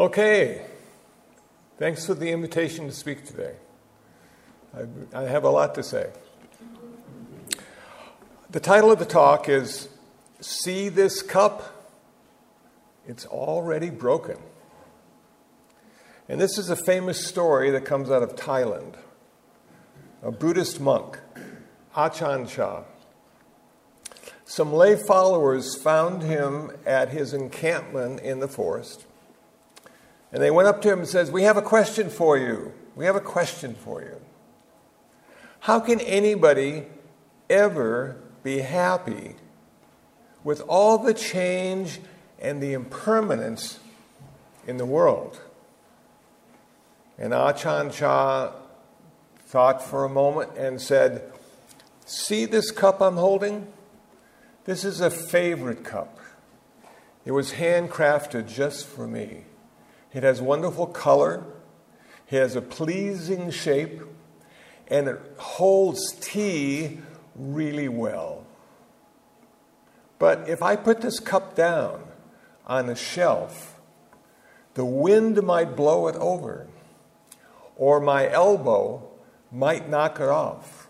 Okay, thanks for the invitation to speak today. I, I, have a lot to say. The title of the talk is See This Cup? It's Already Broken. And this is a famous story that comes out of Thailand. A Buddhist monk, Ajahn Chah. Some lay followers found him at his encampment in the forest and they went up to him and says, "We have a question for you. We have a question for you. How can anybody ever be happy with all the change and the impermanence in the world?" And Ajahn Chah thought for a moment and said, See this cup I'm holding? This is a favorite cup. It was handcrafted just for me. It has wonderful color, it has a pleasing shape, and it holds tea really well. But if I put this cup down on a shelf, the wind might blow it over, or my elbow might knock it off,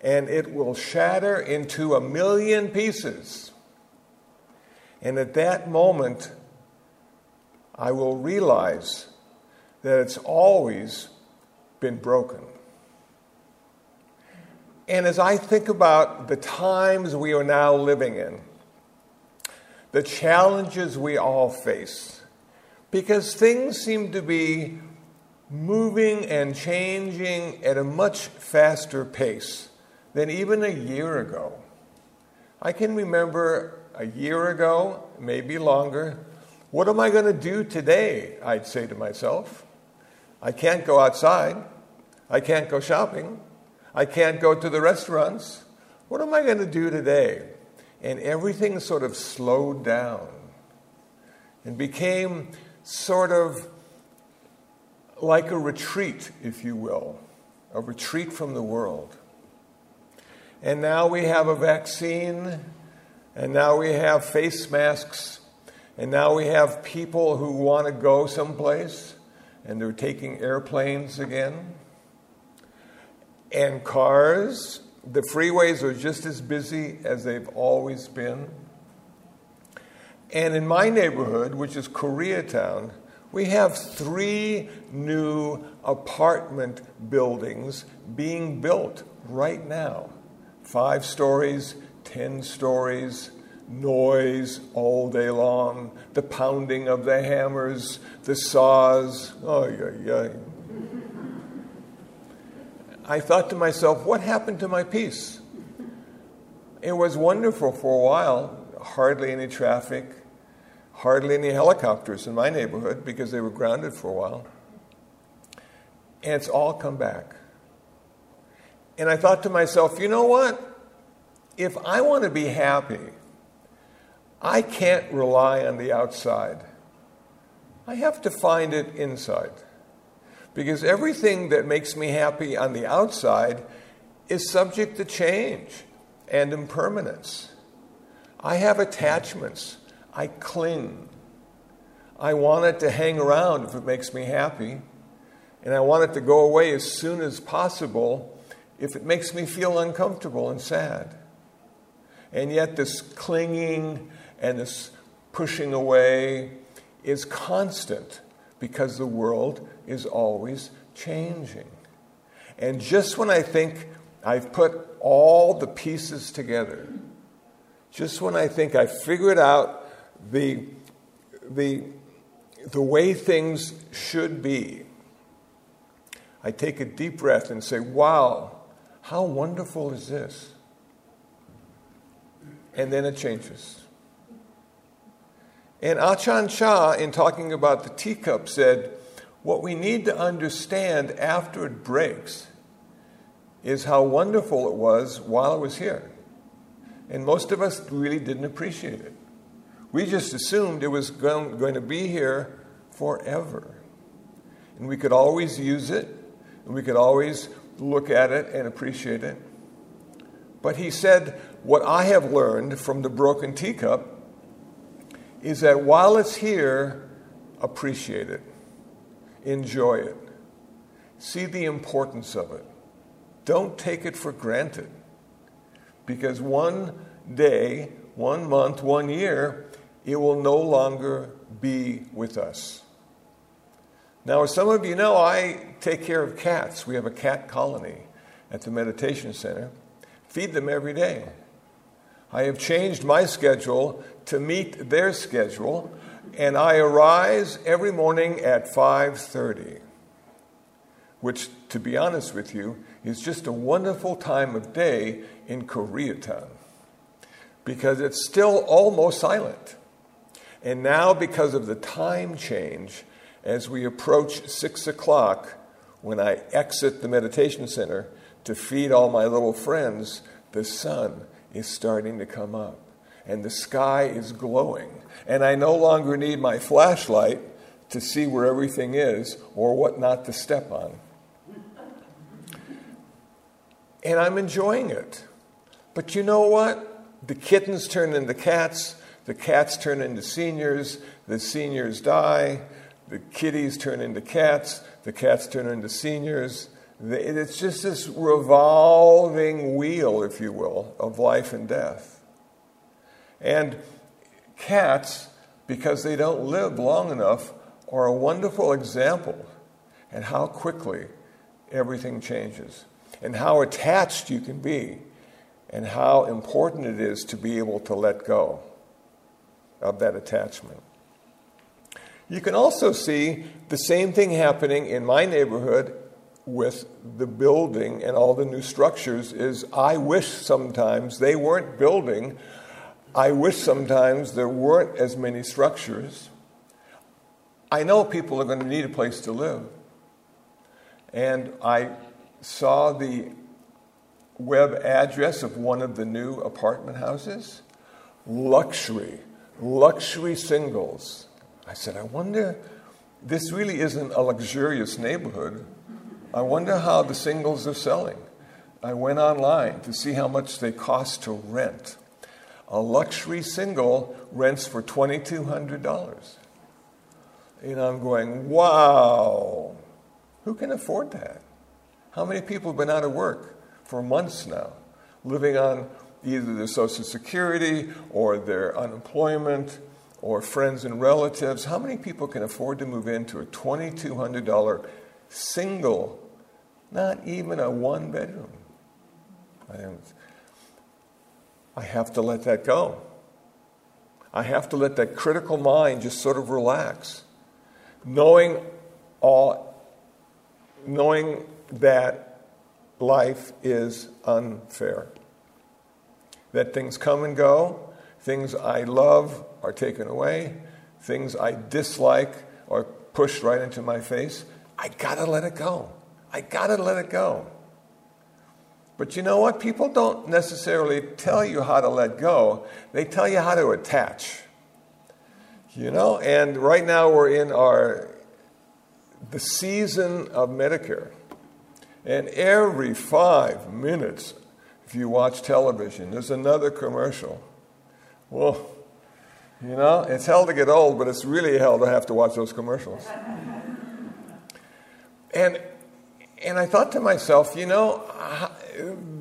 and it will shatter into a million pieces. And at that moment, I will realize that it's always been broken. And as I think about the times we are now living in, the challenges we all face, because things seem to be moving and changing at a much faster pace than even a year ago. I can remember a year ago, maybe longer, what am I going to do today? I'd say to myself. I can't go outside. I can't go shopping. I can't go to the restaurants. What am I going to do today? And everything sort of slowed down and became sort of like a retreat, if you will, a retreat from the world. And now we have a vaccine, and now we have face masks and now we have people who want to go someplace and they're taking airplanes again. And cars, the freeways are just as busy as they've always been. And in my neighborhood, which is Koreatown, we have three new apartment buildings being built right now five stories, ten stories noise all day long, the pounding of the hammers, the saws. Oh, yeah, yeah. I thought to myself, what happened to my peace? It was wonderful for a while, hardly any traffic, hardly any helicopters in my neighborhood because they were grounded for a while. And it's all come back. And I thought to myself, you know what? If I want to be happy, I can't rely on the outside. I have to find it inside. Because everything that makes me happy on the outside is subject to change and impermanence. I have attachments. I cling. I want it to hang around if it makes me happy. And I want it to go away as soon as possible if it makes me feel uncomfortable and sad. And yet, this clinging and this pushing away is constant because the world is always changing. And just when I think I've put all the pieces together, just when I think I've figured out the, the, the way things should be, I take a deep breath and say, Wow, how wonderful is this? And then it changes. And Ajahn Chah, in talking about the teacup, said, What we need to understand after it breaks is how wonderful it was while it was here. And most of us really didn't appreciate it. We just assumed it was going to be here forever. And we could always use it, and we could always look at it and appreciate it. But he said, What I have learned from the broken teacup is that while it's here, appreciate it, enjoy it, see the importance of it. Don't take it for granted. Because one day, one month, one year, it will no longer be with us. Now, as some of you know, I take care of cats. We have a cat colony at the meditation center. Feed them every day. I have changed my schedule to meet their schedule, and I arise every morning at 5:30, which to be honest with you is just a wonderful time of day in Koreatown because it's still almost silent. And now, because of the time change, as we approach six o'clock, when I exit the meditation center to feed all my little friends, the sun is starting to come up and the sky is glowing. And I no longer need my flashlight to see where everything is or what not to step on. And I'm enjoying it. But you know what? The kittens turn into cats, the cats turn into seniors, the seniors die, the kitties turn into cats, the cats turn into seniors. It's just this revolving wheel, if you will, of life and death. And cats, because they don't live long enough, are a wonderful example and how quickly everything changes and how attached you can be and how important it is to be able to let go of that attachment. You can also see the same thing happening in my neighborhood with the building and all the new structures is I wish sometimes they weren't building. I wish sometimes there weren't as many structures. I know people are going to need a place to live. And I saw the web address of one of the new apartment houses luxury, luxury singles. I said, I wonder, this really isn't a luxurious neighborhood. I wonder how the singles are selling. I went online to see how much they cost to rent. A luxury single rents for $2,200. And I'm going, wow, who can afford that? How many people have been out of work for months now, living on either their Social Security or their unemployment or friends and relatives? How many people can afford to move into a $2,200 single, not even a one bedroom? I have to let that go. I have to let that critical mind just sort of relax, knowing all, knowing that life is unfair, that things come and go, things I love are taken away, things I dislike are pushed right into my face. I gotta let it go. I gotta let it go. But you know what? People don't necessarily tell you how to let go, they tell you how to attach. You know, and right now we're in our the season of Medicare. And every five minutes, if you watch television, there's another commercial. Well, you know, it's hell to get old, but it's really hell to have to watch those commercials. and and I thought to myself, you know,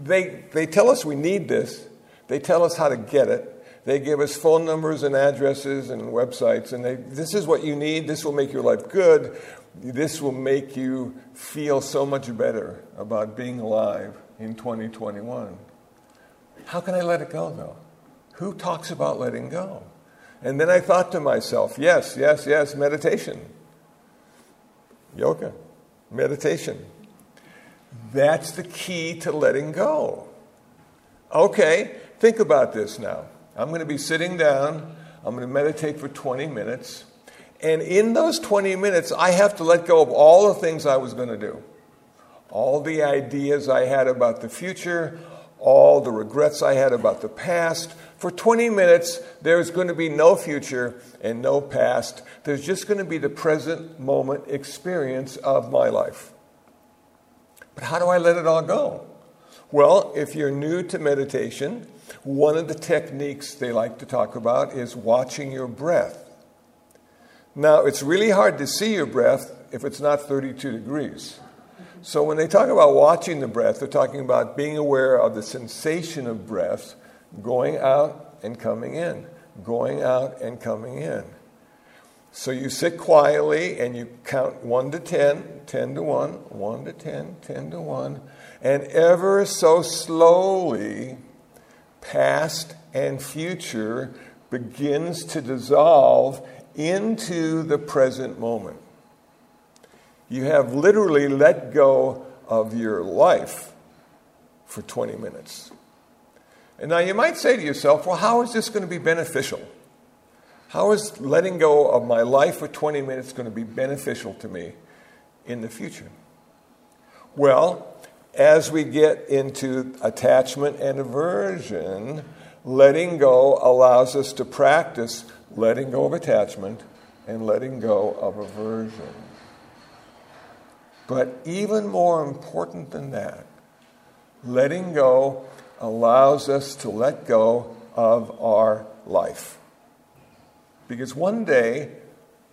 they, they tell us we need this, they tell us how to get it. They give us phone numbers and addresses and websites, and they, this is what you need. This will make your life good. This will make you feel so much better about being alive in 2021. How can I let it go, though? Who talks about letting go? And then I thought to myself, yes, yes, yes, meditation, yoga, meditation. That's the key to letting go. Okay, think about this now. I'm going to be sitting down, I'm going to meditate for 20 minutes, and in those 20 minutes, I have to let go of all the things I was going to do. All the ideas I had about the future, all the regrets I had about the past. For 20 minutes, there's going to be no future and no past. There's just going to be the present moment experience of my life. But how do I let it all go? Well, if you're new to meditation, one of the techniques they like to talk about is watching your breath. Now, it's really hard to see your breath if it's not 32 degrees. So, when they talk about watching the breath, they're talking about being aware of the sensation of breath going out and coming in, going out and coming in. So you sit quietly and you count 1 to 10, 10 to 1, 1 to 10, 10 to 1, and ever so slowly, past and future begins to dissolve into the present moment. You have literally let go of your life for 20 minutes. And now you might say to yourself, well, how is this going to be beneficial? How is letting go of my life for 20 minutes going to be beneficial to me in the future? Well, as we get into attachment and aversion, letting go allows us to practice letting go of attachment and letting go of aversion. But even more important than that, letting go allows us to let go of our life. Because one day,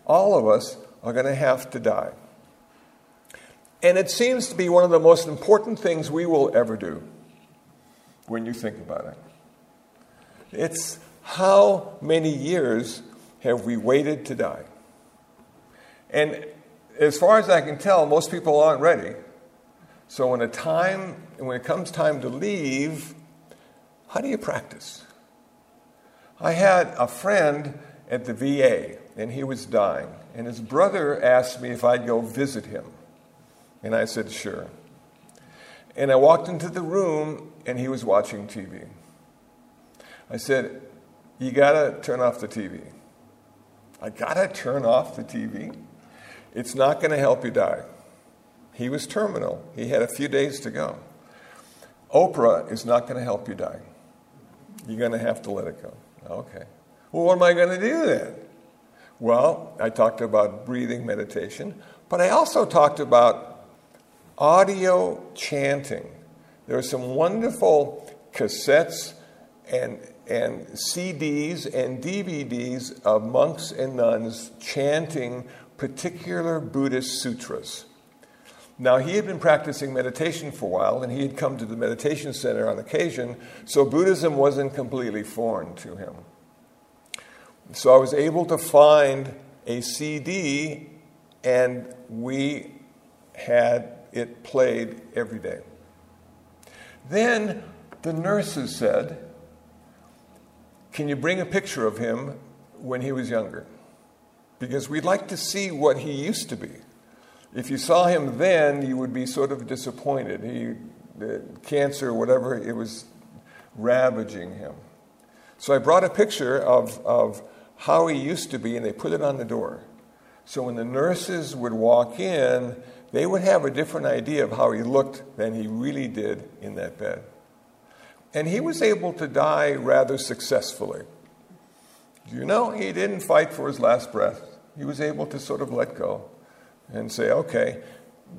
all of us are going to have to die. And it seems to be one of the most important things we will ever do when you think about it. It's how many years have we waited to die? And as far as I can tell, most people aren't ready. So when a time when it comes time to leave, how do you practice? I had a friend at the VA, and he was dying. And his brother asked me if I'd go visit him. And I said, sure. And I walked into the room, and he was watching TV. I said, You got to turn off the TV. I got to turn off the TV. It's not to help you die. He was terminal, he had a few days to go. Oprah is not to help you die. You're to have to let it go. Okay. Well, what am I going to do then? Well, I talked about breathing meditation, but I also talked about audio chanting. There are some wonderful cassettes and, and CDs and DVDs of monks and nuns chanting particular Buddhist sutras. Now, he had been practicing meditation for a while, and he had come to the meditation center on occasion, so Buddhism wasn't completely foreign to him. So I was able to find a CD, and we had it played every day. Then the nurses said, Can you bring a picture of him when he was younger? Because we'd like to see what he used to be. If you saw him then, you would be sort of disappointed. He, cancer, whatever, it was ravaging him. So I brought a picture of, of how he used to be, and they put it on the door. So when the nurses would walk in, they would have a different idea of how he looked than he really did in that bed. And he was able to die rather successfully. You know, he didn't fight for his last breath. He was able to sort of let go and say, okay,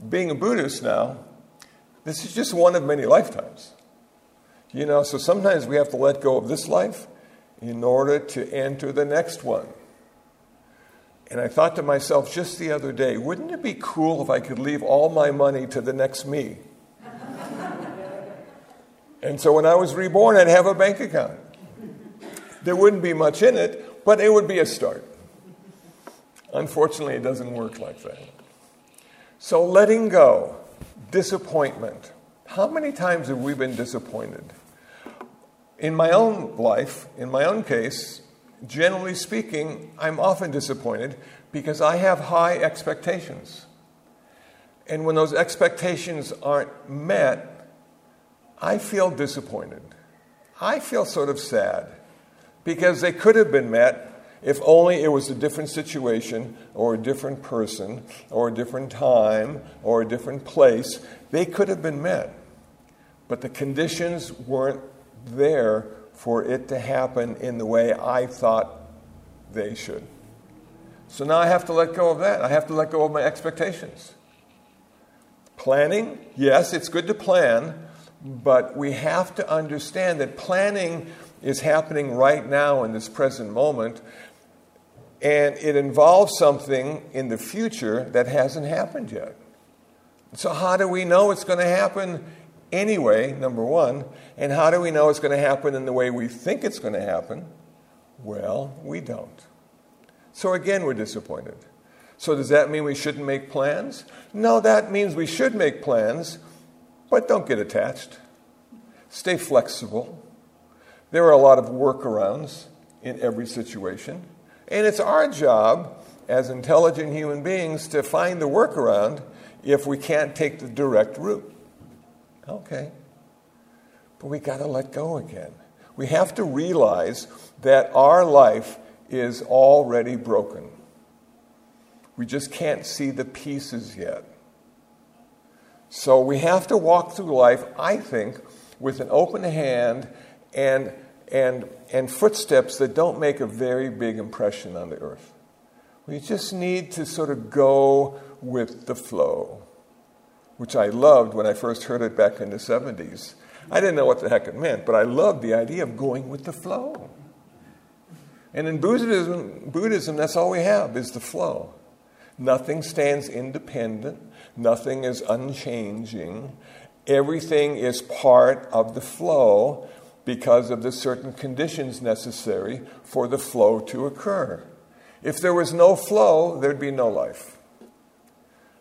being a Buddhist now, this is just one of many lifetimes. You know, so sometimes we have to let go of this life in order to enter the next one. And I thought to myself just the other day, wouldn't it be cool if I could leave all my money to the next me? and so when I was reborn, I'd have a bank account. There wouldn't be much in it, but it would be a start. Unfortunately, it doesn't work like that. So letting go, disappointment. How many times have we been disappointed? In my own life, in my own case, generally speaking, I'm often disappointed because I have high expectations. And when those expectations aren't met, I feel disappointed. I feel sort of sad because they could have been met if only it was a different situation or a different person or a different time or a different place. They could have been met. But the conditions weren't there for it to happen in the way I thought they should. So now I have to let go of that. I have to let go of my expectations. Planning, yes, it's good to plan, but we have to understand that planning is happening right now in this present moment. and it involves something in the future that hasn't happened yet. So, how do we know it's going to happen anyway, number one? And how do we know it's going to happen in the way we think it's going to happen? Well, we don't. So, again, we're disappointed. So, does that mean we shouldn't make plans? No, that means we should make plans, but don't get attached. Stay flexible. There are a lot of workarounds in every situation. And it's our job as intelligent human beings to find the workaround if we can't take the direct route. Okay. But we got to let go again. We have to realize that our life is already broken. We just can't see the pieces yet. So we have to walk through life, I think, with an open hand and, and, and footsteps that don't make a very big impression on the earth. We just need to sort of go with the flow which I loved when I first heard it back in the 70s. I didn't know what the heck it meant, but I loved the idea of going with the flow. And in Buddhism, Buddhism, that's all we have is the flow. Nothing stands independent, nothing is unchanging. Everything is part of the flow because of the certain conditions necessary for the flow to occur. If there was no flow, there'd be no life.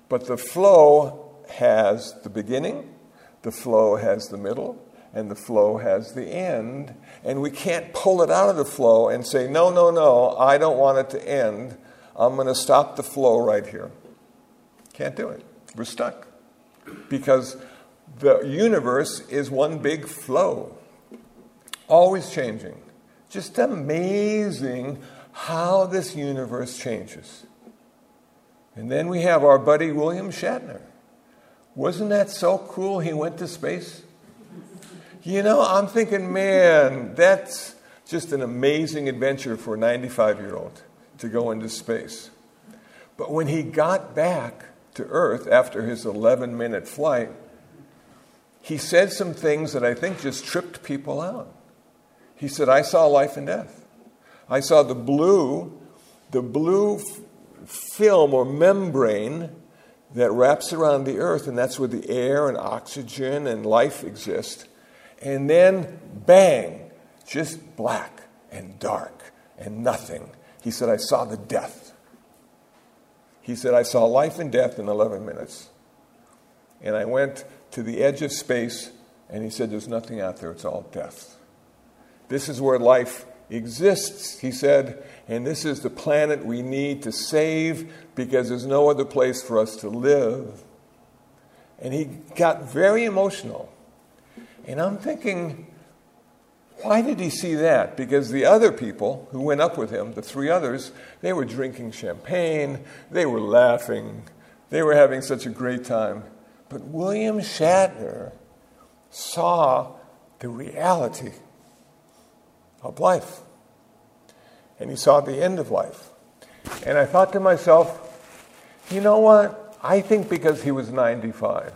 But the flow has the beginning, the flow has the middle, and the flow has the end. And we can't pull it out of the flow and say, no, no, no, I don't want it to end. I'm going to stop the flow right here. Can't do it. We're stuck. Because the universe is one big flow, always changing. Just amazing how this universe changes. And then we have our buddy William Shatner. Wasn't that so cool he went to space? You know, I'm thinking, man, that's just an amazing adventure for a 95 year old to go into space. But when he got back to Earth after his 11 minute flight, he said some things that I think just tripped people out. He said, I saw life and death. I saw the blue, the blue f- film or membrane that wraps around the earth, and that's where the air and oxygen and life exist. And then, bang, just black and dark and nothing. He said, I saw the death. He said, I saw life and death in 11 minutes. And I went to the edge of space, and he said, There's nothing out there, it's all death. This is where life exists, he said, and this is the planet we need to save because there's no other place for us to live. And he got very emotional. And I'm thinking, why did he see that? Because the other people who went up with him, the three others, they were drinking champagne, they were laughing, they were having such a great time. But William Shatner saw the reality of life. And he saw the end of life. And I thought to myself, you know what? I think because he was 95.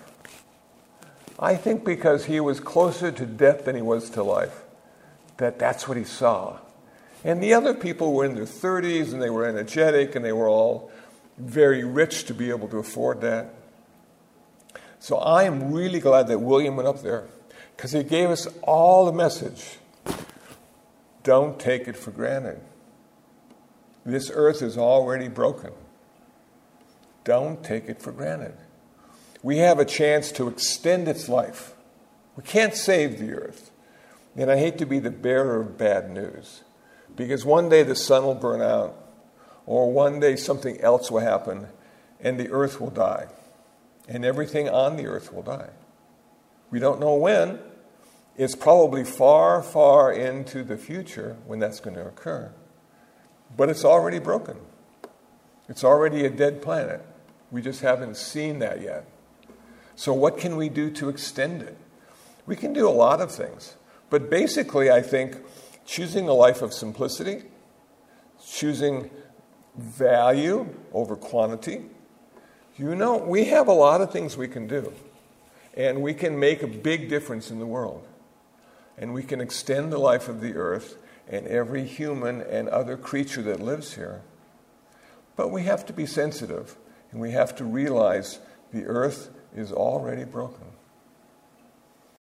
I think because he was closer to death than he was to life, that that's what he saw. And the other people were in their 30s and they were energetic and they were all very rich to be able to afford that. So I am really glad that William went up there because he gave us all the message don't take it for granted. This earth is already broken. Don't take it for granted. We have a chance to extend its life. We can't save the earth. And I hate to be the bearer of bad news because one day the sun will burn out, or one day something else will happen, and the earth will die, and everything on the earth will die. We don't know when, it's probably far, far into the future when that's going to occur. But it's already broken. It's already a dead planet. We just haven't seen that yet. So, what can we do to extend it? We can do a lot of things. But basically, I think choosing a life of simplicity, choosing value over quantity. You know, we have a lot of things we can do, and we can make a big difference in the world and we can extend the life of the earth and every human and other creature that lives here But we have to be sensitive and we have to realize the earth is already broken.